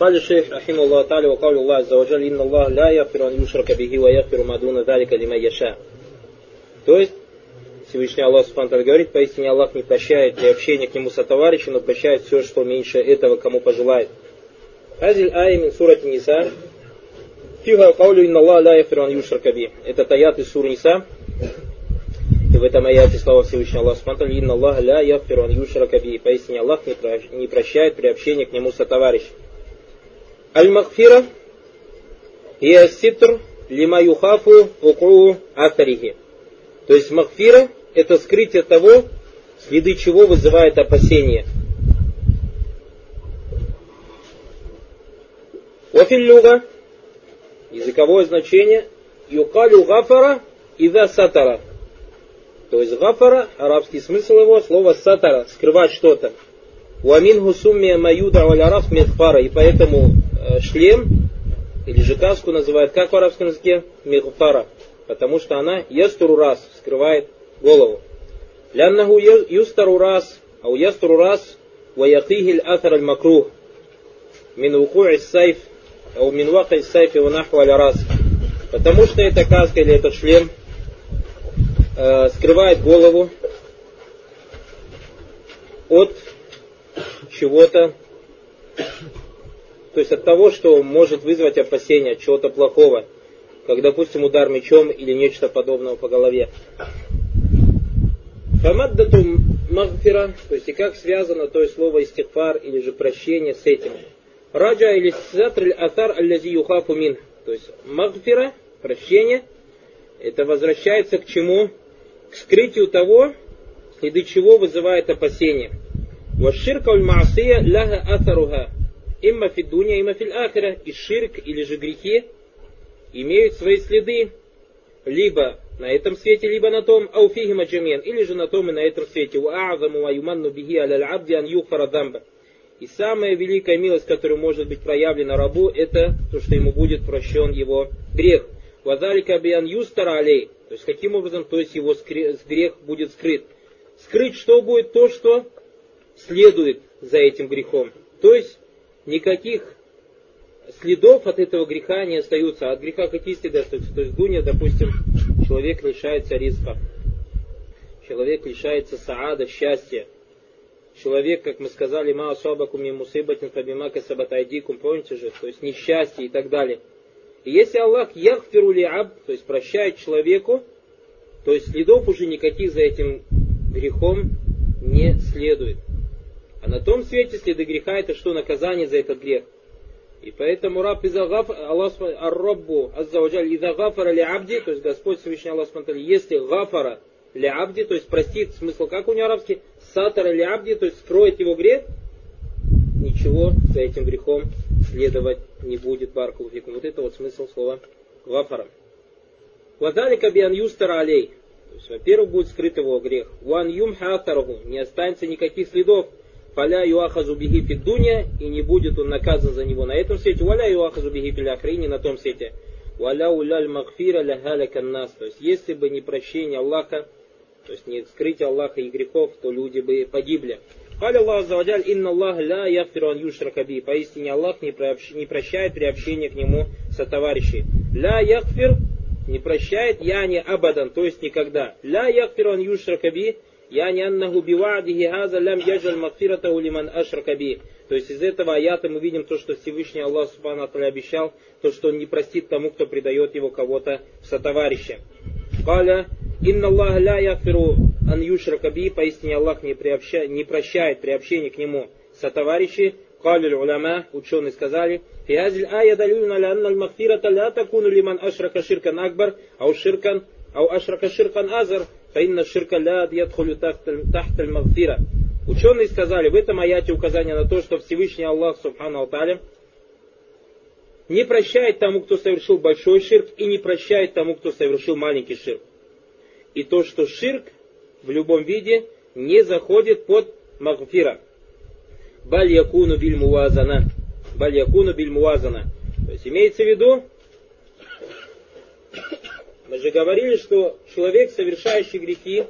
قال الشيخ رحمه الله تعالى وقال الله عز وجل إن الله لا يغفر أن يشرك به ويغفر ما دون ذلك لمن يشاء. То есть, Всевышний Аллах Субхану говорит, поистине Аллах не прощает приобщение к нему сотоварища, но прощает все, что меньше этого, кому пожелает. Хазиль ай мин сурати Ниса. Фига каулю инна Аллах ла яфиран юшрака би. Это таят из сур Ниса. И в этом аяте слова Всевышнего Аллаха Субхану инна Аллах ла яфиран юшрака би. Поистине Аллах не прощает приобщение к нему сотоварища. Аль-Махфира и ситр лима юхафу укру атарихи. То есть махфира это скрытие того, следы чего вызывает опасение. Вафиллюга, языковое значение, юкалю гафара ида сатара. То есть гафара, арабский смысл его, слово сатара, скрывать что-то. Уамин гусуммия маюда валяраф медфара. И поэтому Э, шлем, или же каску называют, как в арабском языке? Мигфара. Потому что она ястуру раз, скрывает голову. Ляннаху юстару раз, а у ястуру раз ваяхихиль атар аль макрух. Мин сайф, а у мин вакай сайф его наху аль раз. Потому что эта каска или этот шлем э, скрывает голову от чего-то то есть от того, что может вызвать опасения, чего-то плохого, как, допустим, удар мечом или нечто подобного по голове. Фамаддату магфира, то есть и как связано то есть слово истихфар или же прощение с этим. Раджа или сатр атар аллази юхафу мин. То есть магфира, прощение, это возвращается к чему? К скрытию того, следы чего вызывает опасение. Ваширка уль-маасия ляга атаруха. Имма фи имма фил ахира. И ширк или же грехи имеют свои следы либо на этом свете, либо на том, ауфихи маджамен, или же на том и на этом свете. Уа'азаму ва юманну бихи аля абди ан юхфара дамба. И самая великая милость, которая может быть проявлена рабу, это то, что ему будет прощен его грех. Вазалика биан юстара алей. То есть, каким образом, то есть его грех будет скрыт. Скрыть что будет? То, что следует за этим грехом. То есть никаких следов от этого греха не остаются. От греха какие следы остаются? То есть дуня, допустим, человек лишается риска. Человек лишается саада, счастья. Человек, как мы сказали, ма асабакум мусибатин фабимака сабатайдикум, помните же, то есть несчастье и так далее. И если Аллах яхфиру ли аб, то есть прощает человеку, то есть следов уже никаких за этим грехом не следует. А на том свете следы греха это что? Наказание за этот грех. И поэтому раб из Аллах ар-раббу аззаваджаль иза гафара ли абди, то есть Господь Всевышний Аллах если гафара ли абди, то есть простит, смысл как у него арабский, сатара ли абди, то есть скроет его грех, ничего за этим грехом следовать не будет баркулфикум. Вот это вот смысл слова гафара. Вадалика биан юстара алей. То есть, во-первых, будет скрыт его грех. Ван юм хатаргу. Не останется никаких следов Фаля юахазу бихи фиддуня, и не будет он наказан за него на этом свете. Валя юахазу бихи филяхрини на том свете. Валя уляль магфира ляхаляка нас. То есть, если бы не прощение Аллаха, то есть не скрытие Аллаха и грехов, то люди бы погибли. Халя Аллах завадяль, инна Аллах ля яфиру ан юшракаби. Поистине Аллах не, не прощает приобщение к нему сотоварищей. Ля яфир не прощает, я не абадан, то есть никогда. Ля яфиру ан юшракаби Яни аннаху бивадихи хаза лям яджаль магфиратаху лиман ашрака би. То есть из этого аята мы видим то, что Всевышний Аллах Субхану обещал, то, что он не простит тому, кто предает его кого-то в сотоварища. Каля, инна Аллах ля яфиру ан юшрака би, поистине Аллах не, приобща, не прощает приобщение к нему сотоварищи. Каля уляма, ученые сказали, في هذه الآية دليل على أن المغفرة لا تكون لمن أشرك شركا أكبر أو شركا أو أشرك شركا أزر فإن ширка لا يدخل تحت المغفرة. Ученые сказали, в этом аяте указание на то, что Всевышний Аллах, Субхану Алталя, не прощает тому, кто совершил большой ширк, и не прощает тому, кто совершил маленький ширк. И то, что ширк в любом виде не заходит под магфира. Баль якуну биль муазана. Баль якуну биль муазана. То есть имеется в виду, мы же говорили, что человек, совершающий грехи,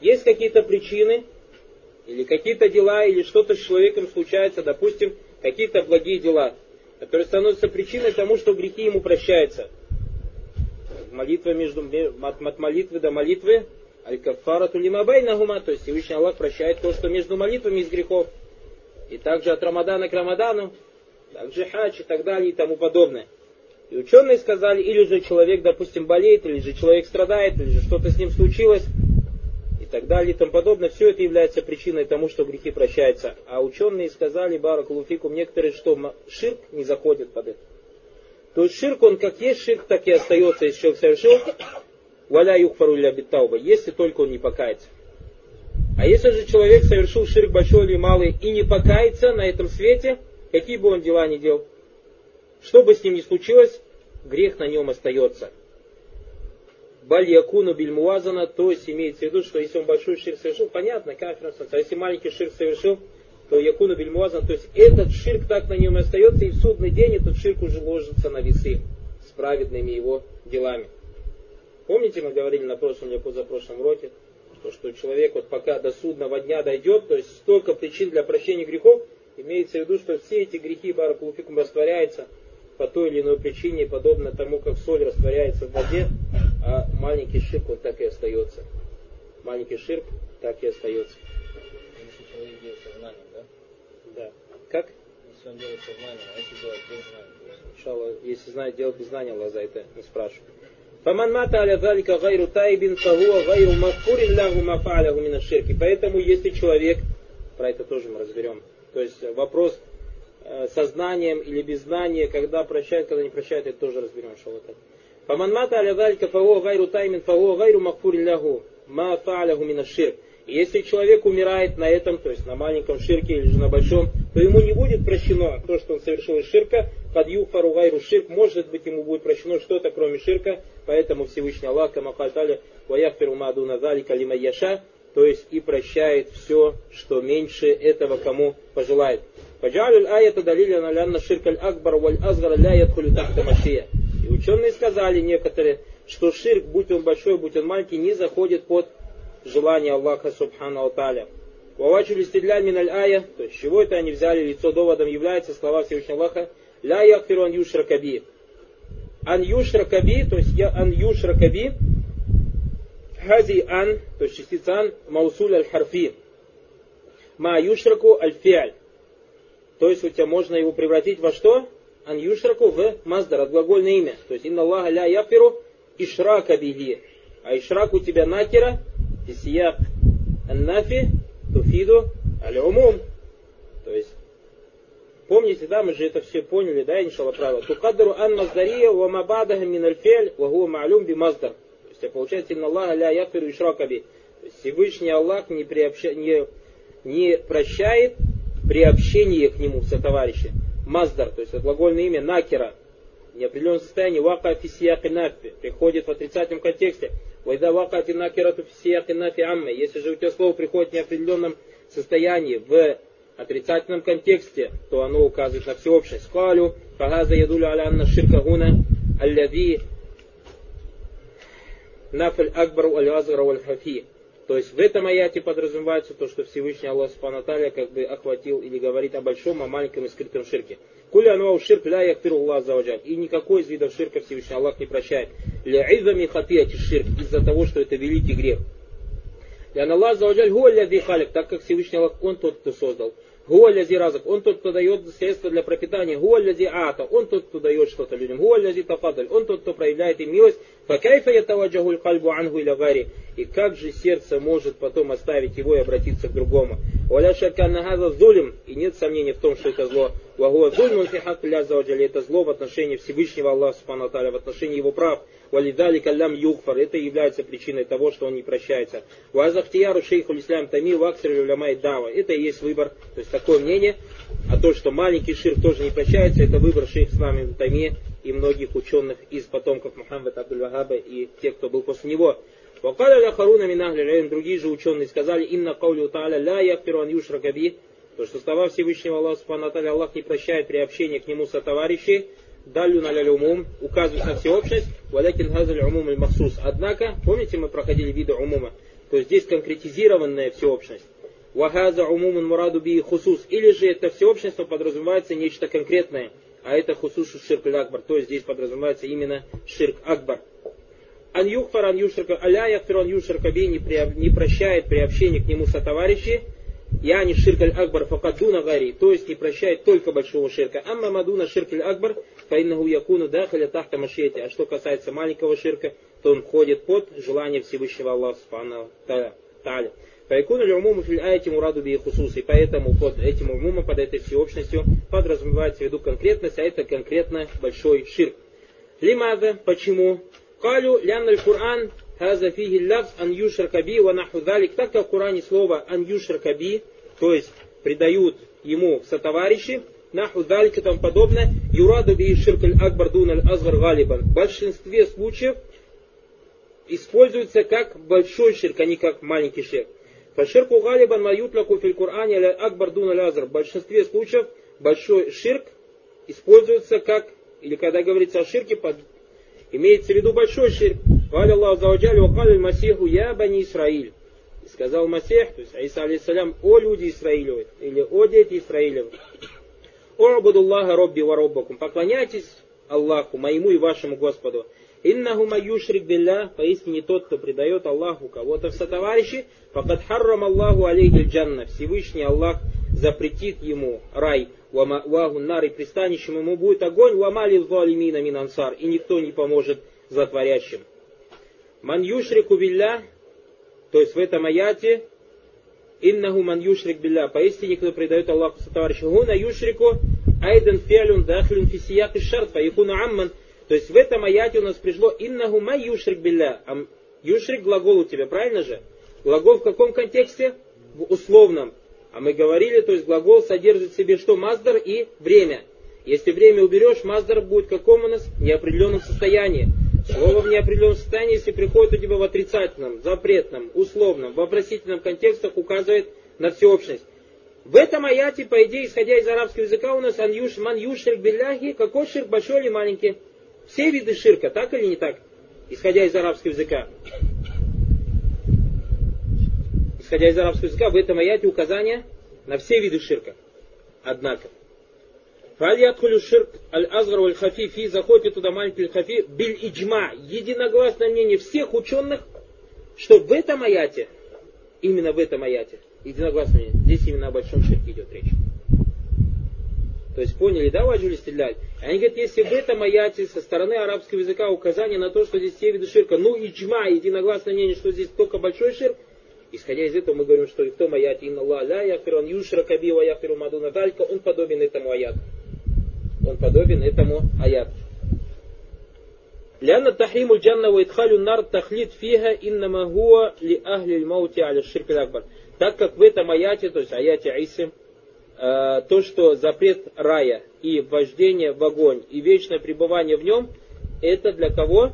есть какие-то причины, или какие-то дела, или что-то с человеком случается, допустим, какие-то благие дела, которые становятся причиной тому, что грехи ему прощаются. Молитва между, от молитвы до молитвы, аль-кафара тулимабайнагума, то есть Всевышний Аллах прощает то, что между молитвами из грехов. И также от Рамадана к Рамадану, также хадж и так далее и тому подобное. И ученые сказали, или же человек, допустим, болеет, или же человек страдает, или же что-то с ним случилось, и так далее и тому подобное. Все это является причиной тому, что грехи прощаются. А ученые сказали, Баракулуфикум, некоторые, что ширк не заходит под это. То есть ширк, он как есть ширк, так и остается, если человек совершил, валя юхфару ля биттауба, если только он не покается. А если же человек совершил ширк большой или малый и не покается на этом свете, какие бы он дела ни делал, что бы с ним ни случилось, грех на нем остается. Баль якуну бильмуазана, то есть имеется в виду, что если он большой ширк совершил, понятно, кафир а если маленький ширк совершил, то якуну бильмуазан, то есть этот ширк так на нем и остается, и в судный день этот ширк уже ложится на весы с праведными его делами. Помните, мы говорили на прошлом или позапрошлом уроке, то, что человек вот пока до судного дня дойдет, то есть столько причин для прощения грехов, имеется в виду, что все эти грехи Баракулуфикум растворяются по той или иной причине, подобно тому, как соль растворяется в воде, а маленький ширк, он так и остается. Маленький ширк так и остается. Если человек делает сознание, да? Да. Как? Если он делает сознание, а если делает без знания? сначала, если знает, делать без знания, Аллах за это не спрашивает. Фаман мата аля залика гайру тайбин фагуа гайру мафурин лягу мафа аля мина ширки. Поэтому, если человек, про это тоже мы разберем, то есть вопрос Э, сознанием или без знания, когда прощает, когда не прощает, это тоже разберем, иншаллах. Фаманмата аля далька фаго гайру таймин фаго гайру макфурин лягу ма фааляху минаширк. Если человек умирает на этом, то есть на маленьком ширке или же на большом, то ему не будет прощено то, что он совершил из ширка. Под юхару гайру ширк, может быть, ему будет прощено что-то, кроме ширка. Поэтому Всевышний Аллах, камахаталя, ваяхфиру мадуна залика лима яша, то есть и прощает все, что меньше этого кому пожелает. И ученые сказали некоторые, что ширк, будь он большой, будь он маленький, не заходит под желание Аллаха Субхану Алталя. Вавачу листидляль миналь ая, то есть чего это они взяли, лицо доводом является слова Всевышнего Аллаха, ля яхфиру ан юшракаби. Ан юшракаби, то есть я ан юшракаби, Хади ан, то есть частица ан, маусуль аль-харфи. Ма юшраку аль-фиаль. То есть у тебя можно его превратить во что? Ан юшраку в маздар, от глагольное имя. То есть инна Аллаха ля яфиру ишрака биги А ишрак у тебя накера, исияк аннафи, туфиду аль-умум. То есть Помните, да, мы же это все поняли, да, иншалла правило. Тукаддару ан маздария ва мабадаха мин аль-фель ва хуа маалюм би маздар. То есть, получается, инна Аллаха ля яфиру ишракаби. Всевышний Аллах не, приобща, не, не прощает при общении к нему со товарищем. Маздар, то есть это глагольное имя накера, неопределенном состоянии, вака фисияк нафи, приходит в отрицательном контексте. Вайда вака тинакирату фисияк нафи амме. Если же у тебя слово приходит в неопределенном состоянии, в отрицательном контексте, то оно указывает на всеобщность. Калю, фагаза ядуля аля анна ширка гуна, аллади нафаль акбару аль азгара валь хафи. То есть в этом аяте подразумевается то, что Всевышний Аллах Субхану как бы охватил или говорит о большом, о маленьком и скрытом ширке. Куля анвау ширк ля яхфиру Аллах. И никакой из видов ширка Всевышний Аллах не прощает. Ля изами хатияти ширк. Из-за того, что это великий грех. Ля Аллах заваджаль хуа ля. Так как Всевышний Аллах, Он тот, кто создал. Гуалязи разок, он тот, кто дает средства для пропитания. Гуалязи ата, он тот, кто дает что-то людям. Гуалязи тафадаль, он тот, кто проявляет им милость. Факайфа ятаваджахуль кальбу ангу. И как же сердце может потом оставить его и обратиться к другому. Валя шаканнахаза зулим, и нет сомнений в том, что это зло. Вагуа зульмун фихак это зло в отношении Всевышнего Аллаха Субхану в отношении его прав. Валидали калям юхфар. Это является причиной того, что он не прощается. Вазахтияру шейху ислам тами ваксер улямай дава. Это и есть выбор, то есть такое мнение. А то, что маленький ширк тоже не прощается, это выбор шейх ислам тами и многих ученых из потомков Мухаммада Абдул-Вахаба и тех, кто был после него. Вакаля ля харуна минахли другие же ученые сказали, инна каулю та'аля ля яфиру ан юшрака би, то, что слова Всевышнего Аллаха Субхану Аллах не прощает при общении к нему со товарищей, далю на умум, указывает на всеобщность, валякин газаль умум и махсус. Однако, помните, мы проходили виды умума, то есть здесь конкретизированная всеобщность. Вахаза умумун мураду би хусус. Или же это всеобщество подразумевается нечто конкретное. А это хусушу ширк акбар. То есть здесь подразумевается именно ширк акбар. Ан юхфар ан юшрика, аля яхфир ан юшрика би не, не прощает при общении к нему сотоварищи, я не ширкаль акбар факадуна гари, то есть не прощает только большого ширка. Амма мадуна ширкаль акбар, фаиннаху якуну дахаля тахта машете. А что касается маленького ширка, то он входит под желание Всевышнего Аллаха Субхану Таля. Файкуну умуму фил аяти мураду би хусус. И поэтому под этим умумом, под этой всеобщностью подразумевается в виду конкретность, а это конкретно большой ширк. Лимаза, почему? Калю лянналь Кур'ан хаза фиги лавз ан юшар каби ва наху далик. Так как в Коране слово ан юшар каби, то есть придают ему сотоварищи, наху далик и тому подобное, юраду би ширкаль акбар дуналь азгар галибан. В большинстве случаев используется как большой ширк, а не как маленький ширк. Фаширку галибан маютляку фил Кур'ане акбар дуналь азгар. В большинстве случаев большой ширк используется как, или когда говорится о ширке, имеется в виду большой ширк. Валя Аллаху Заваджаль, вакаль Масиху, я бани Исраиль. И сказал Масех, то есть Аиса алейсалям, о люди Исраилевы, или о дети Исраилевы. О Абудуллаха Робби ва Роббакум, поклоняйтесь Аллаху, моему и вашему Господу. Иннаху маюшрик билля, поистине тот, кто предает Аллаху кого-то в сотоварищи, факад харрам Аллаху алейхи джанна, Всевышний Аллах запретит ему рай, вагу нар и пристанищем ему будет огонь, вамали залимина мин ансар, и никто не поможет затворящим. Ман юшрику билля, то есть в этом аяте, иннаху ман юшрик билля, поистине, кто предает Аллаху сотоварищу, гуна юшрику, айден фиалюн дахлюн фисияк и шарт, фаихуна амман, то есть в этом аяте у нас пришло иннаху май юшрик билля, а юшрик глагол у тебя, правильно же? Глагол в каком контексте? В условном. А мы говорили, то есть глагол содержит в себе что? Маздар и время. Если время уберешь, маздар будет в каком у нас? Неопределенном состоянии. Слово в неопределенном состоянии, если приходит у тебя в отрицательном, запретном, условном, вопросительном контекстах, указывает на всеобщность. В этом аяте, по идее, исходя из арабского языка, у нас аньюш, ман юшрик билляхи, какой ширк, большой или маленький? Все виды ширка, так или не так? Исходя из арабского языка исходя из арабского языка, в этом аяте указание на все виды ширка. Однако, Фаль ширк аль-азгар валь хафи фи заходит туда маленький хафи биль иджма. Единогласное мнение всех ученых, что в этом аяте, именно в этом аяте, единогласное мнение, здесь именно о большом ширке идет речь. То есть поняли, да, ваджули стрелять? Они говорят, если в этом аяте со стороны арабского языка указание на то, что здесь все виды ширка, ну иджма, единогласное мнение, что здесь только большой ширк, Исходя из этого мы говорим, что и в том аяте «Инна Аллах ля яхфиру ан юшра каби ва яхфиру мадуна далька» он подобен этому аяту. Он подобен этому аяту. لأن تحريم الجنة وإدخال النار تخليد فيها إنما هو لأهل الموت على الشرك الأكبر. Так как в этом аяте, то есть аяте Исы, то, что запрет рая и вождение в огонь и вечное пребывание в нем, это для кого?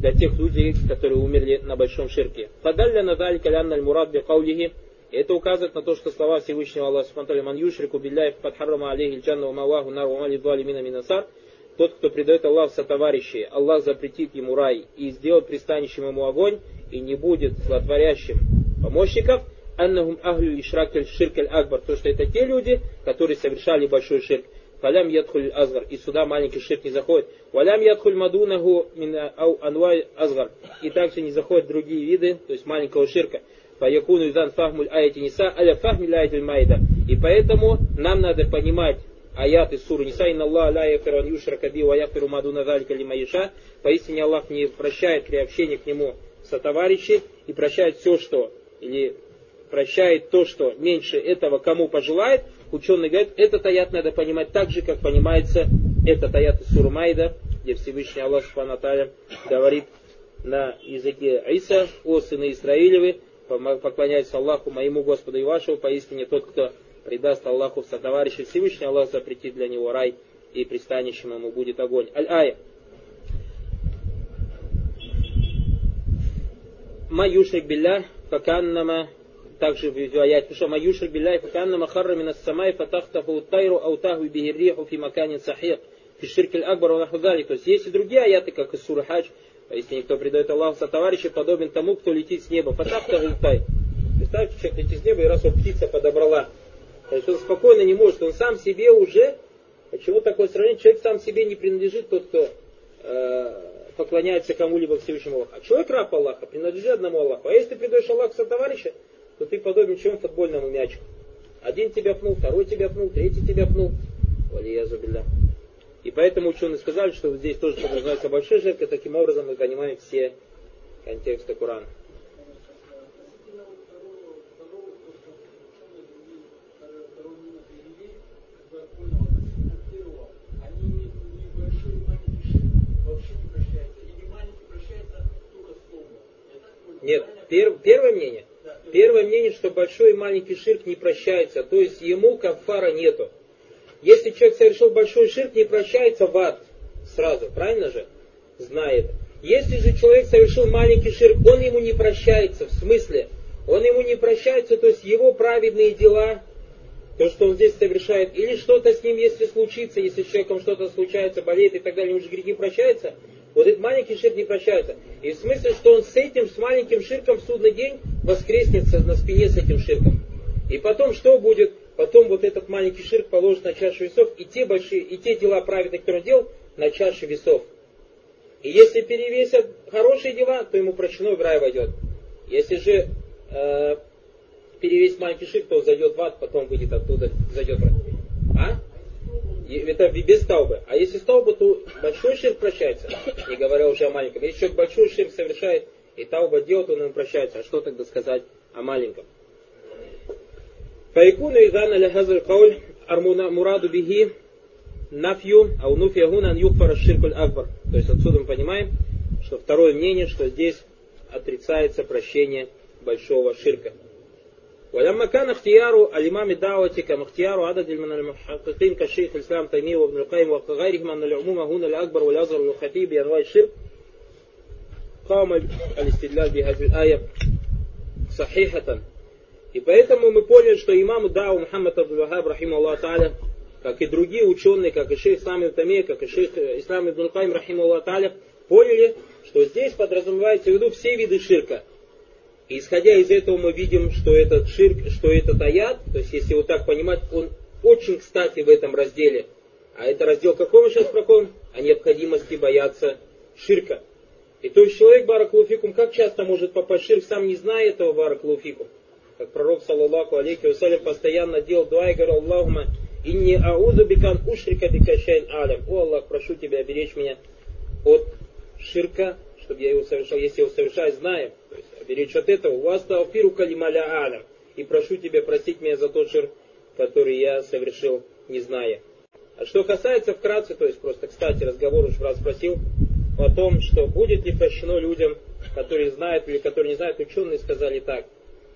Для тех людей, которые умерли на большом ширке. Фадалля надаль калян аль мурад би каулихи. Это указывает на то, что слова Всевышнего Аллаха Субтитры Ман юшрику билляев подхаррама алейхи джанна маваху нар вамали дуали мина минасар. Тот, кто предает Аллах со товарищей, Аллах запретит ему рай и сделает пристанищем ему огонь, и не будет злотворящим помощников, аннахум ахлю ишракель ширкель акбар, то, что это те люди, которые совершали большой ширк. Фалям ядхуль азгар. И сюда маленький ширк не заходит. Валям ядхуль мадунаху ау анвай азгар. И также не заходят другие виды, то есть маленького ширка. Фаякуну изан фахмуль аяти ниса аля фахмиль аяти майда. И поэтому нам надо понимать аяты суры Ниса, инна Аллах ла яфиру ан юшрака би ва яфиру мадуна залика лимаиша. Поистине Аллах не прощает при общении к нему сотоварищей и прощает все, что, или прощает то, что меньше этого кому пожелает, ученые говорят, этот аят надо понимать так же, как понимается этот аят из Сурмайда, где Всевышний Аллах Субхану говорит на языке Иса, о сыны Израилевы, поклоняйтесь Аллаху, моему Господу и вашему, поистине тот, кто предаст Аллаху в сотоварища Всевышний, Аллах запретит для него рай, и пристанищем ему будет огонь. Аль-Ая. Ма юшрик билля, факаннама также в аяте, что маюшрик билляй факанна махарра мина самай фатахтаху тайру аутаху бихирриху фи маканин сахих фи ширкель акбар вахудали. То есть есть и другие аяты, как из суры хадж, если никто предает Аллаху со товарища, подобен тому, кто летит с неба. Фатахтаху тай. Представьте, человек летит с неба, и раз его птица подобрала. То есть он спокойно не может, он сам себе уже, почему такое сравнение, человек сам себе не принадлежит, тот, кто э, поклоняется кому-либо Всевышнему Аллаху. А человек раб Аллаха, принадлежит одному Аллаху. А если ты придаешь Аллаху со товарища, то ты подобен чем футбольному мячику. Один тебя пнул, второй тебя пнул, третий тебя пнул. Валиязубилля. И поэтому ученые сказали, что здесь тоже подразумевается большой жертва, таким образом мы понимаем все контексты Корана. Нет, пер, первое мнение. Первое мнение, что большой и маленький ширк не прощается, то есть ему кафара нету. Если человек совершил большой ширк, не прощается в ад сразу, правильно же? Знает. Если же человек совершил маленький ширк, он ему не прощается, в смысле, он ему не прощается, то есть его праведные дела, то, что он здесь совершает, или что-то с ним, если случится, если с человеком что-то случается, болеет и так далее, ему же грехи прощаются, вот этот маленький ширк не прощается. И в смысле, что он с этим, с маленьким ширком в судный день воскреснется на спине с этим ширком. И потом что будет? Потом вот этот маленький ширк положит на чашу весов, и те большие, и те дела праведных, которые он делал, на чашу весов. И если перевесят хорошие дела, то ему прощено в рай войдет. Если же э, перевесить маленький ширк, то он зайдет в ад, потом выйдет оттуда, зайдет в рай. А? это без таубы. А если с таубы, то большой ширк прощается, не говоря уже о маленьком. Если человек большой ширк совершает, и тауба делает, он ему прощается. А что тогда сказать о маленьком? فيكون إذا لهذا القول المراد به нафью, а унуфия гуна юкфара ширкуль акбар. То есть отсюда мы понимаем, что второе мнение, что здесь отрицается прощение большого ширка. ولما كان اختيار الإمام الدعوة كما اختيار عدد من المحققين كالشيخ الإسلام تيمية وابن القيم وغيرهم أن العموم هنا الأكبر والأصغر والخفي بأنواع الشرك قام الاستدلال بهذه الآية صحيحة И поэтому мы поняли, что имам Дау Мухаммад Абдул-Вахаб, рахим Аллах Та'аля, как и другие ученые, как и шейх Ислам Ибн как и шейх Ислам Ибн Кайм, рахим Аллах Та'аля, поняли, что здесь подразумевается в виду все виды ширка. и исходя из этого мы видим, что этот ширк, что этот аят, то есть если вот так понимать, он очень кстати в этом разделе. А это раздел какой мы сейчас проходим? О необходимости бояться ширка. И то есть человек, баракулуфикум, как часто может попасть в ширк, сам не зная этого баракулуфикум. Как пророк, саллаллаху алейхи вассалям, постоянно делал дуа и говорил, Аллахума, инни аузу бикан ушрика бикашайн алям. О Аллах, прошу тебя оберечь меня от ширка, чтобы я его совершал, если его совершаю, знаю. Беречь от этого. У вас тауфиру калималя алям. И прошу тебя простить меня за тот шир, который я совершил, не зная. А что касается вкратце, то есть просто, кстати, разговор уж раз спросил о том, что будет ли прощено людям, которые знают или которые не знают, ученые сказали так,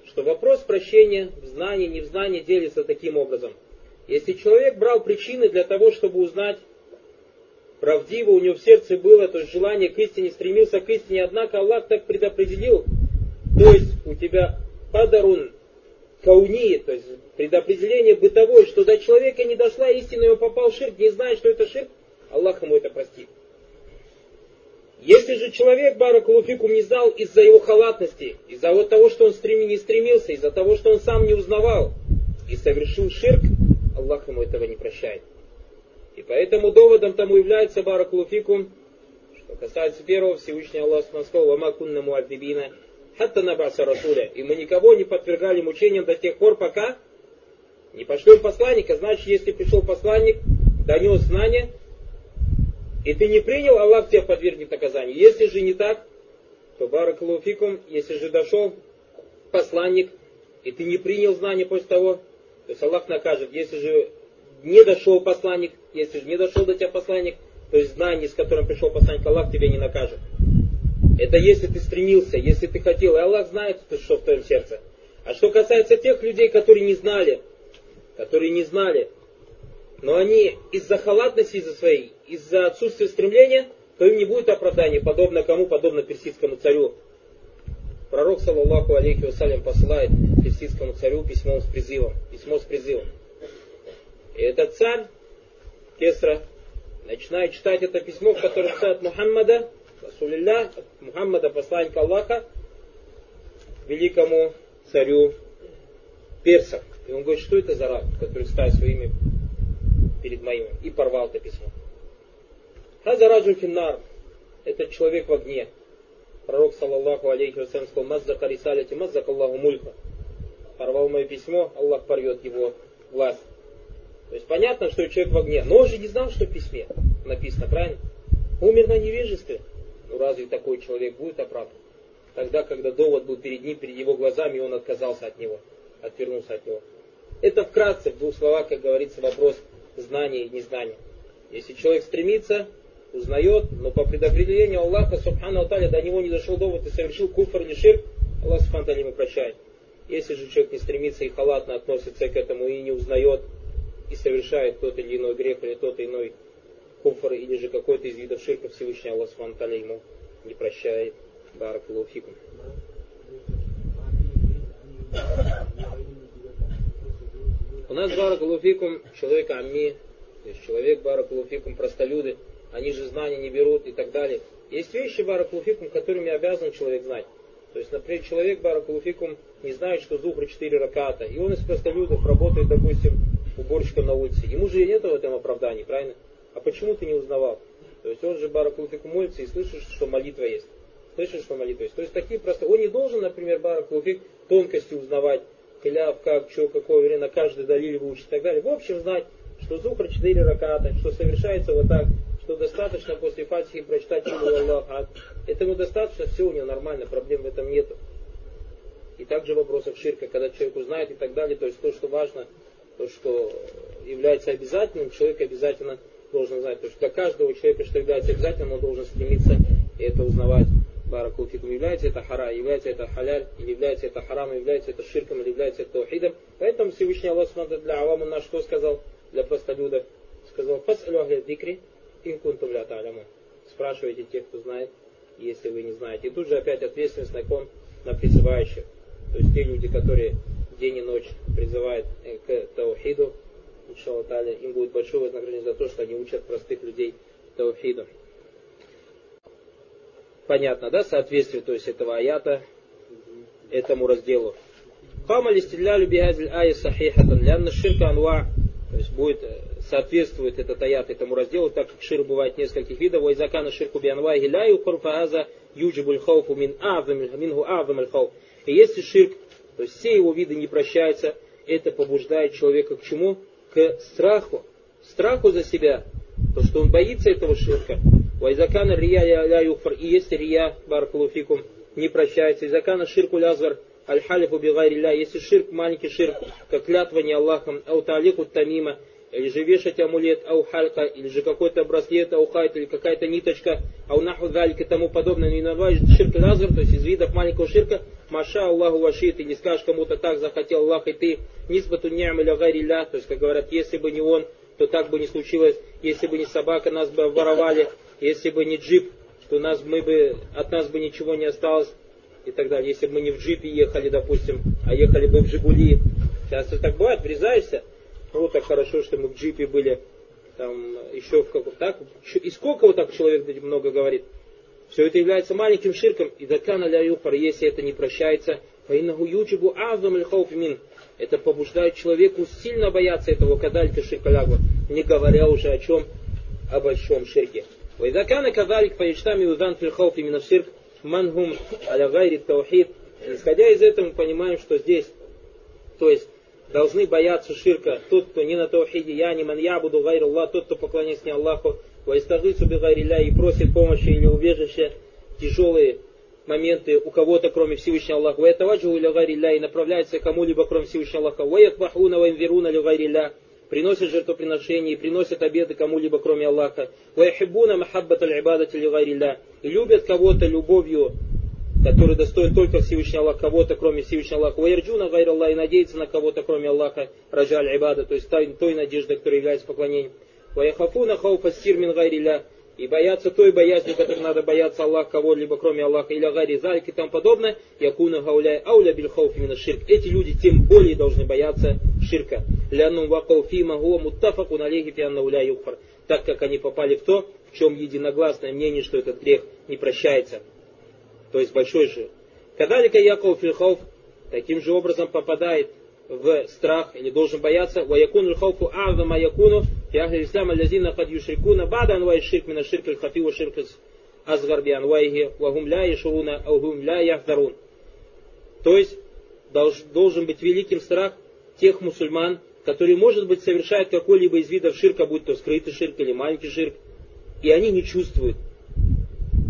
что вопрос прощения в знании, не в знании делится таким образом. Если человек брал причины для того, чтобы узнать правдиво, у него в сердце было то есть желание к истине, стремился к истине, однако Аллах так предопределил, то есть у тебя падарун кауни, то есть предопределение бытовое, что до человека не дошла истина, и он попал в ширк, не зная, что это ширк, Аллах ему это простит. Если же человек, Баракулуфикум, не знал из-за его халатности, из-за вот того, что он стреми, не стремился, из-за того, что он сам не узнавал, и совершил ширк, Аллах ему этого не прощает. И поэтому доводом тому является Баракулуфикум, что касается первого, Всевышний Аллах сказал, «Вама кунна муаддибина хатта набаса расуля. И мы никого не подвергали мучениям до тех пор, пока не пошлем посланника. Значит, если пришел посланник, донес знание, и ты не принял, Аллах тебя подвергнет наказанию. Если же не так, то баракалуфикум, если же дошел посланник, и ты не принял знание после того, то есть Аллах накажет. Если же не дошел посланник, если же не дошел до тебя посланник, то есть знание, с которым пришел посланник, Аллах тебя не накажет. Это если ты стремился, если ты хотел. И Аллах знает, что в твоем сердце. А что касается тех людей, которые не знали, которые не знали, но они из-за халатности из-за своей, из-за отсутствия стремления, то им не будет оправдания, подобно кому, подобно персидскому царю. Пророк, саллаллаху алейхи вассалям, посылает персидскому царю письмо с призывом. Письмо с призывом. И этот царь, Кесра, начинает читать это письмо, в котором стоит Мухаммада, Расулилля, Мухаммада, посланника Аллаха, великому царю персов. И он говорит, что это за раб, который ставит своими перед моим, и порвал это письмо. Хаза раджу финнар, этот человек в огне. Пророк, саллаллаху алейхи вассалям, сказал, маззака рисаляти, маззака Аллаху мулька. Порвал мое письмо, Аллах порвет его власть. То есть понятно, что человек в огне. Но он же не знал, что в письме написано, правильно? Умер на невежестве. Ну разве такой человек будет оправдан? Тогда, когда довод был перед ним, перед его глазами, и он отказался от него, отвернулся от него. Это вкратце, в двух словах, как говорится, вопрос знания и незнания. Если человек стремится, узнает, но по предопределению Аллаха, Субхану Аталя, до него не дошел довод и совершил куфр или ширк, Аллах Субхану ему прощает. Если же человек не стремится и халатно относится к этому и не узнает, и совершает тот или иной грех или тот иной куфр, или же какой-то из видов ширка Всевышний Аллах Аталя ему не прощает. Баракулуфикум. У нас Баракулуфикум человек амми, то есть человек Баракулуфикум простолюды, они же знания не берут и так далее. Есть вещи Баракулуфикум, которыми обязан человек знать. То есть, например, человек Баракулуфикум не знает, что Зухра 4 раката, и он из простолюдов работает, допустим, уборщиком на улице. Ему же нет в этом оправданий, правильно? А почему ты не узнавал? То есть он же Баракулуфикум молится и слышит, что молитва есть. Слышишь, что молитва есть? То есть такие просто... Он не должен, например, Баракулуфик тонкости узнавать, кляв, как, что, какое время, каждый далили выучить и так далее. В общем, знать, что Зухра 4 раката, что совершается вот так, что достаточно после Фатихи прочитать Аллах. А этому достаточно, все у него нормально, проблем в этом нет. И также вопросов ширка, когда человек узнает и так далее, то есть то, что важно, то, что является обязательным, человек обязательно должен знать. То есть для каждого человека, что является обязательным, он должен стремиться это узнавать. Баракулфикум, является это хара, является это халяль, или является это харамом, является это ширком, или является это таухидом. Поэтому Всевышний Аллах для Авама наш что сказал? Для простолюдов. Сказал, фасалю ахля дикри, инкунтум ля та'лямун. Спрашивайте тех, кто знает, если вы не знаете. И тут же опять ответственность на ком? На призывающих. То есть те люди, которые день и ночь призывают э, к таухиду, иншаллах им будет большое вознаграждение за то, что они учат простых людей таухиду. Понятно, да, соответствие, то есть этого аята этому разделу. Фама листилялю бихазиль ая сахихатан, лянна ширка анва, то есть будет, э, соответствует этот аят этому разделу, так как шир бывает нескольких видов, вайзакана ширку бианва гиляю курфааза юджибуль хауфу мин мингу азам аль хауф. И если ширк, то есть все его виды не прощаются, это побуждает человека к чему? К страху. Страху за себя. То, что он боится этого ширка. Вайзакана рия ля юфр. И если рия, баракулуфикум, не прощается. Изакана ширку лязвар аль-халифу бигайрилля. Если ширк, маленький ширк, как клятва не Аллахом, ауталику тамима, или же вешать амулет, ау халька, или же какой-то браслет, ау хайт, или какая-то ниточка, ау наху далик и тому подобное, не называешь ширк лазар, то есть из видов маленького ширка, маша Аллаху вашит, или скажешь кому-то так захотел Аллах, и ты, нисбату ням или гайрилля, то есть, как говорят, если бы не он, то так бы не случилось, если бы не собака, нас бы обворовали, если бы не джип, то нас, мы бы, от нас бы ничего не осталось и так далее. Если бы мы не в джипе ехали, допустим, а ехали бы в Жигули. Сейчас так бывает, врезаешься ну вот так хорошо, что мы в джипе были, там еще в каком так, и сколько вот так человек много говорит. Все это является маленьким ширком, и дакана ля юхар, если это не прощается, фаиннаху юджибу азам мин. Это побуждает человеку сильно бояться этого кадалька ширкалягва, не говоря уже о чем, о большом ширке. Вайдакана кадалик фаиштами узан фильхауф именно ширк, мангум аля гайри таухид. Исходя из этого мы понимаем, что здесь, то есть должны бояться ширка. Тот, кто не на таухиде, я не ман я буду гайруллах, тот, кто поклоняется не Аллаху, вайстагыцу бигарилля и просит помощи или убежища, тяжелые моменты у кого-то, кроме Всевышнего Аллаха, вайтаваджу или гарилля и направляется кому-либо, кроме Всевышнего Аллаха, ваякбахуна ваймвируна или гарилля, приносят жертвоприношения и приносят обеды кому-либо, кроме Аллаха. Ваяхибуна махаббат аль-ибадат или и любят кого-то любовью который достоин только Всевышнего Аллаха, кого-то, кроме Всевышнего Аллаха. Ваярджуна гайр и надеется на кого-то, кроме Аллаха, раджаль айбада, то есть той, той надежды, которая является поклонением. Ваяхафуна хауфа стирмин гайриля, и боятся той боязни, которой надо бояться Аллах кого-либо, кроме Аллаха, или гари зальк и тому подобное, якуна гауляй ауля бильхауф именно ширк. Эти люди тем более должны бояться ширка. Лянум вакауфи магуа муттафаку Налеги, фианна уля. Так как они попали в то, в чем единогласное мнение, что этот грех не прощается то есть большой жир. Кадалика Яков Фильхов таким же образом попадает в страх и не должен бояться ваякун руховку авда маякуну фиахли ислам алязина хад юшрикуна бада анвай ширк мина ширк аль хафи ва ширк яхдарун. То есть должен быть великим страх тех мусульман, которые, может быть, совершают какой-либо из видов ширка, будь то скрытый ширк или маленький ширк, и они не чувствуют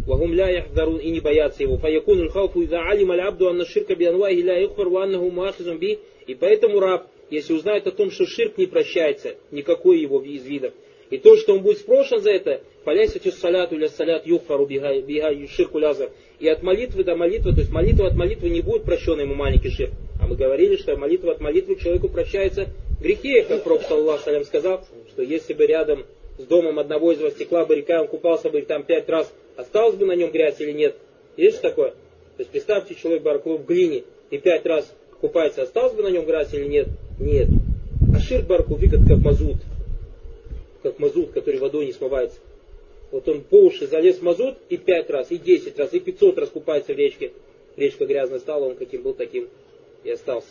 وهم لا يحذرون и не боятся его. فيكون الخوف إذا علم العبد أن الشرك بأنواعه لا يغفر وأنه مؤاخذ به и поэтому раб, если узнает о том, что ширк не прощается, никакой его из видов, и то, что он будет спрошен за это, полясите саляту или салят юхфару бига ширку лязар. И от молитвы до молитвы, то есть молитва от молитвы не будет прощен ему маленький ширк. А мы говорили, что молитва от молитвы человеку прощается грехи, как Пророк Саллаху Салям сказал, что если бы рядом с домом одного из вас текла бы река, он купался бы там пять раз, осталось бы на нем грязь или нет? Есть такое? То есть представьте, человек бараклу в глине и пять раз купается, осталось бы на нем грязь или нет? Нет. А ширк барку это как мазут. Как мазут, который водой не смывается. Вот он по уши залез в мазут и пять раз, и десять раз, и пятьсот раз купается в речке. Речка грязная стала, он каким был, таким и остался.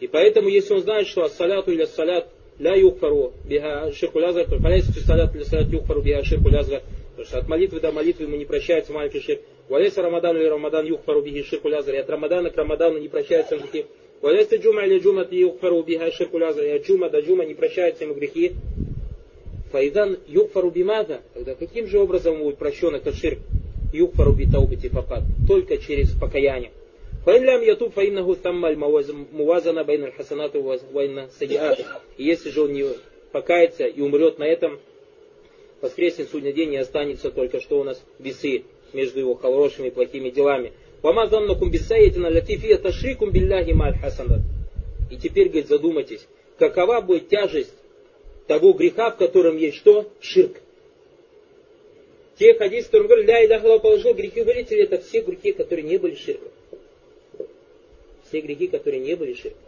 И поэтому, если он знает, что ассаляту или ассалят ля юхфару биха ширку лязгар, то халяйся салят или салят юхфару биха ширку лязгар. Потому что от молитвы до молитвы ему не прощается маленький ширк. Валяйся Рамадан или Рамадан юхфару бихи ширку лязгар. И от Рамадана к Рамадану не прощаются грехи. Валяйся джума или джума юхфару биха ширку лязгар. И от джума до джума не прощаются ему грехи. Файдан юхфару бимада. Тогда каким же образом будет прощен этот ширк? Юхфару битаубити факат. Только через покаяние. فإن لم يتوب فإنه ثم الموازنة بين الحسنات وبين السيئات. И если же он не покается и умрет на этом, воскреснет судный день и останется только что у нас весы между его хорошими и плохими делами. И теперь, говорит, задумайтесь, какова будет тяжесть того греха, в котором есть что? Ширк. Те хадисы, которые говорят, ля иляха положил грехи вылетели, это все грехи, которые не были ширком. Все грехи, которые не были ширком.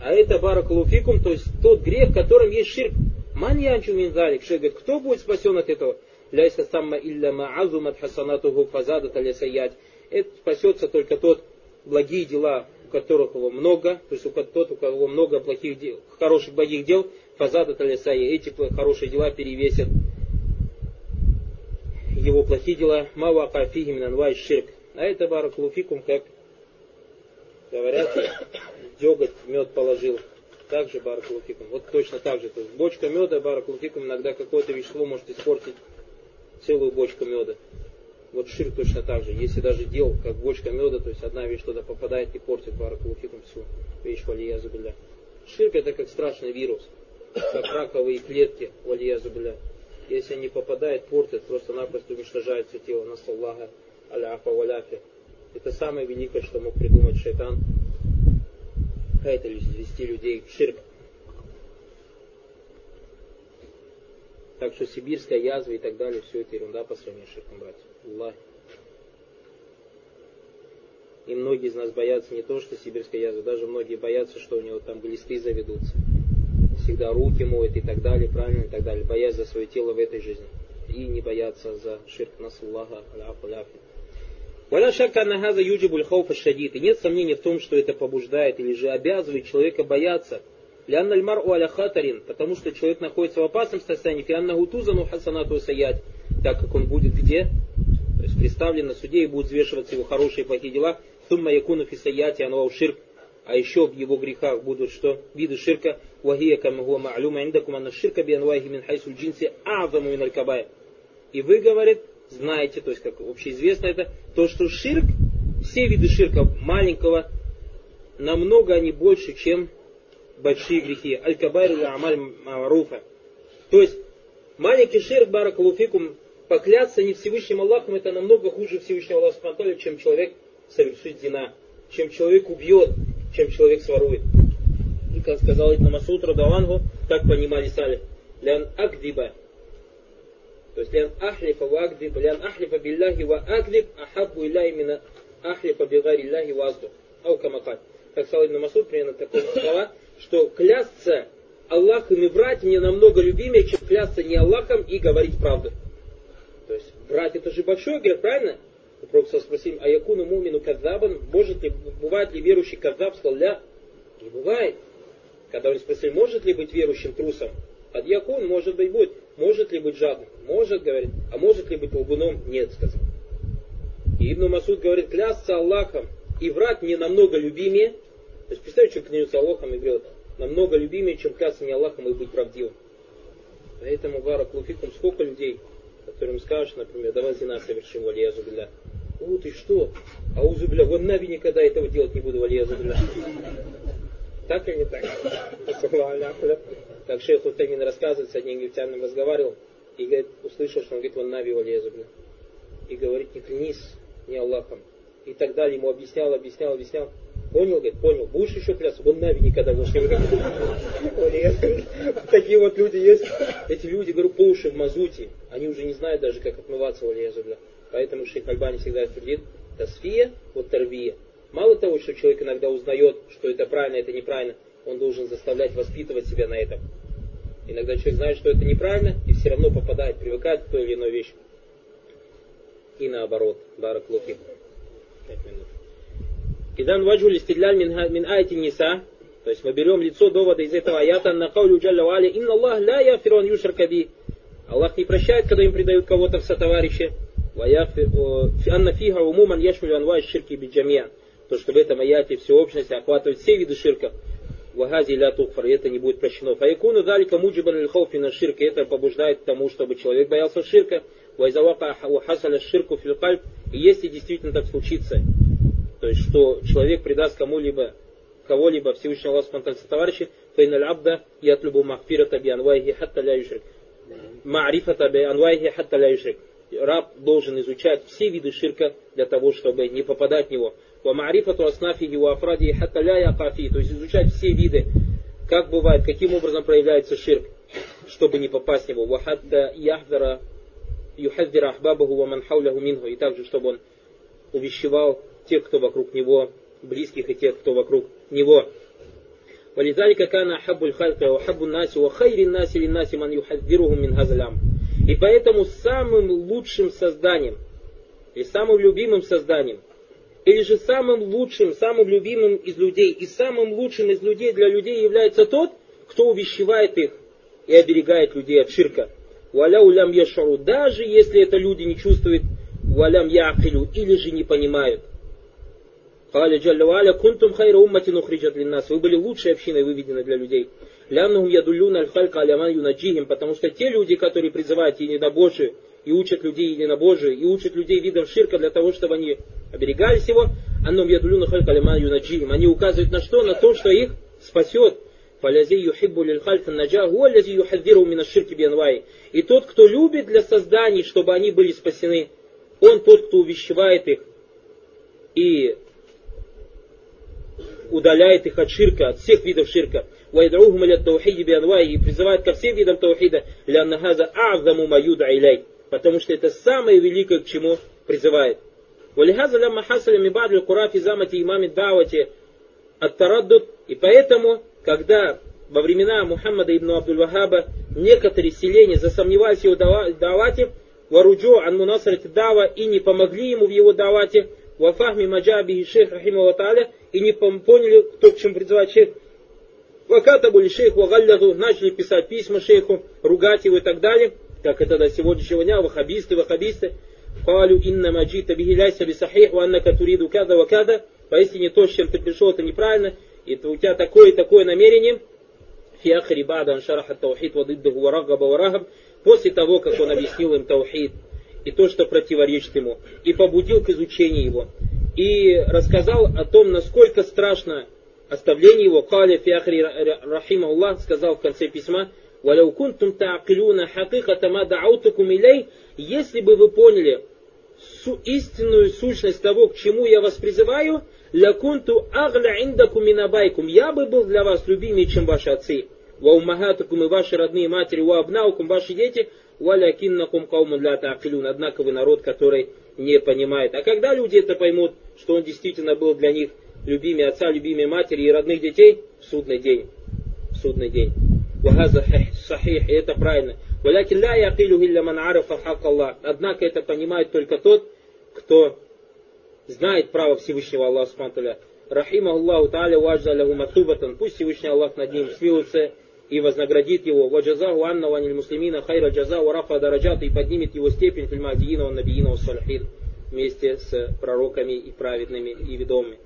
А это баракалуфикум, то есть тот грех, в котором есть ширк. Ман янчу минзалик, шейх говорит, кто будет спасен от этого? Ляйса самма илля маазумат хасанатуху фазадат алясаят. Это спасется только тот, благие дела, у которых его много, то есть у тот, у кого много плохих дел, хороших благих дел, фазадат алясая. Эти хорошие дела перевесят его плохие дела. Мава кафихим нанвай ширк. А это баракалуфикум, как говорят, деготь, мед положил. Также баракулуфикум. Вот точно так же. То есть бочка меда, баракулуфикум, иногда какое-то вещество может испортить целую бочку меда. Вот шир точно так же. Если даже дел, как бочка меда, то есть одна вещь туда попадает и портит баракулуфикум всю вещь валия зубля. Ширк это как страшный вирус, как раковые клетки валия зубля. Если они попадают, портят, просто-напросто уничтожается тело. Насаллаха аляфа валяфи. Это самое великое, что мог придумать шайтан. А это вести людей в ширк. Так что сибирская язва и так далее, все это ерунда по сравнению с ширком, братья. Аллах. И многие из нас боятся не то, что сибирская язва, даже многие боятся, что у него там глисты заведутся. Всегда руки моют и так далее, правильно и так далее, боясь за свое тело в этой жизни. И не боятся за ширк нас Аллаха, аляфу. Валя шака нахаза юджибуль хауфа шадид. И нет сомнения в том, что это побуждает или же обязывает человека бояться. Лянна альмар у аля хатарин, потому что человек находится в опасном состоянии, фианна гутузану хасанату саять, так как он будет где? То есть представлен на суде и будут взвешиваться его хорошие и плохие дела. Сумма якуну фисаяти анвау ширк. А еще в его грехах будут что? Виды ширка. Вахия камагуа ма'люма индакум ширка би анвайхи мин хайсу джинси а'заму мин аль И вы, говорит, знаете, то есть как общеизвестно это, то, что ширк, все виды ширка маленького, намного они больше, чем большие грехи. Аль-Кабайр или Амаль Маруфа. То есть маленький ширк, баракалуфикум, покляться не Всевышним Аллахом, это намного хуже Всевышнего Аллаха Субтитры, чем человек совершит зина, чем человек убьет, чем человек сворует. И как сказал Ибн Масуд Радалангу, как понимали Сали, лян агдиба, то есть лян ахлифа ва агдиб, лян ахлифа билляхи ва агдиб, ахаббу илляхи мина ахлифа бигари илляхи ва аздух. Ау камакат. Как сказал Ибн Масуд, примерно такие слова, что клясться Аллахом и врать мне намного любимее, чем клясться не Аллахом и говорить правду. То есть врать это же большой грех, правильно? У Пророка спросили, а якуну мумину казабан, может ли, бывает ли верующий казаб? Сказал, ля, не бывает. Когда он спросили, может ли быть верующим трусом? Адьякун, может быть, будет. Может ли быть жадным? Может, говорит. А может ли быть лгуном? Нет, сказал. И Ибн Масуд говорит, клясться Аллахом и врать не намного любимее. То есть представьте, что клянется Аллахом и говорит, намного любимее, чем клясться не Аллахом и быть правдивым. Поэтому, Барак Луфикум, сколько людей, которым скажешь, например, давай зина совершим, валия зубля. О, ты что? А узубля, вон Наби никогда этого делать не буду, валия зубля. Так или не так? Как шейх Утамин рассказывает, с одним египтянином разговаривал, и говорит, услышал, что он говорит, вон Наби, валия зубля. И говорит, не клянись, не Аллахом. И так далее ему объяснял, объяснял, объяснял. Понял, говорит, понял. Будешь еще клясться? Вон Нави никогда больше не Такие вот люди есть. Эти люди, говорю, по уши в мазуте. Они уже не знают даже, как отмываться, валиязубля. Поэтому шейх Альбани всегда твердит, тасфия, вот тарвия. Мало того, что человек иногда узнает, что это правильно, это неправильно, он должен заставлять воспитывать себя на этом. Иногда человек знает, что это неправильно, и все равно попадает, привыкает к той или иной вещи. И наоборот. Барак луки. Пять минут. Идан ваджу листидляль мин айти ниса. То есть мы берем лицо довода из этого аята на каулю джалля валя. Инна Аллах ля яфирон юшарка би. Аллах не прощает, когда им предают кого-то в сотоварища. Анна фига умуман яшмулю анва ширки биджамия. То, что в этом аяте всеобщность охватывает все виды ширка. Вагази ля тухфар, это не будет прощено. Фаякуну далика муджибан лихауфи на ширка. Это побуждает к тому, чтобы человек боялся ширка. Вайзавака хасаля ширку филкаль. И если действительно так случится, то есть, что человек предаст кому-либо, кого-либо Всевышний Аллах Субтитры товарищи, фейналь абда ятлюбу махфирата би анвайхи хатта ля юшрик. Маарифата би анвайхи хатта ля юшрик Раб должен изучать все виды ширка для того, чтобы не попадать в него. Ва маарифату аснафихи ва афради хатта ля якафи. То есть изучать все виды, как бывает, каким образом проявляется ширк, чтобы не попасть в него. Ва хатта яхдара юхаддира ахбабаху ва ман хауляху минху. И также, чтобы он увещевал тех, кто вокруг него, близких и тех, кто вокруг него. ولذلك كان أحب الخلق وأحب الناس وخير الناس للناس من يحذرهم من هذا الأمر. И поэтому самым лучшим созданием, и самым любимым созданием, или же самым лучшим, самым любимым из людей, и самым лучшим из людей для людей является тот, кто увещевает их и оберегает людей от ширка. Валя улям яшару, даже если это люди не чувствуют, валям яакилю, или же не понимают. Каля Джалля Валя, кунтум хайра умматин ухриджат нас. Вы были лучшей общиной, выведены для людей. Ляннахум ядулюна аль-халька аляман юнаджихим, потому что те люди, которые призывают единобожие, и учат людей единобожие, и учат людей видом ширка для того, чтобы они оберегались его, аннум ядулюна халька аляман юнаджихим. Они указывают на что? На то, что их спасет. И тот, кто любит для созданий, чтобы они были спасены, он тот, кто увещевает их и удаляет их от ширка, от всех видов ширка. ويدعوهم إلى التوحيد بأنواعه и призывает ко всем видам таухида لأن هذا أعظم ما يدعى إليه потому что это самое великое, к чему призывает. ولهذا لما حصل من بعض القرى في زمة إمام الدعوة التردد и поэтому, когда во времена Мухаммада ибн Абдул Вахаба некоторые селения засомневались в его давате, варуджу ан мунасрати дава и не помогли ему в его давате, вафахми маджаби шейх рахима та'аля и не поняли, кто к чему призывает шейх. Вакатабули шейху вагаллязу, начали писать письма шейху, ругать его и так далее, как это до сегодняшнего дня, вахабисты, вахабисты. палю инна маджита бихиляйся бисахих, ваннака туриду када вакада. Поистине то, с чем ты пришел, это неправильно, и у тебя такое и такое намерение. Фиахри бадан шараха таухид вадыддаху вараггаба варагаб. После того, как он объяснил им таухид, и то, что противоречит ему, и побудил к изучению его, и рассказал о том, насколько страшно оставление его. Каля фиахри рахима Аллах сказал в конце письма, «Валяу кунтум таакилюна хакиката ма даутукум илей», если бы вы поняли истинную сущность того, к чему я вас призываю, лякунту агля индакум минабайкум, я бы был для вас любимее, чем ваши отцы ва уммахатукум и ваши родные матери, ва абнаукум ваши дети, валякиннакум каумун ля таакилюн. Однако вы народ, который не понимает. А когда люди это поймут, что он действительно был для них любимее отца, любимее матери и родных детей, в судный день. В судный день. Сахих, и это правильно. Однако это понимает только тот, кто знает право Всевышнего Аллаха Субтитры Рахима Аллаху Тааля Ваджаляху Матубатан. Пусть Всевышний Аллах над ним смилуется и вознаградит его. Ваджазаху Анна Ваниль Муслимина Хайра Джаза Варафа Дараджат и поднимет его степень Фильмадиина Набиина Салхин вместе с пророками и праведными и ведомыми.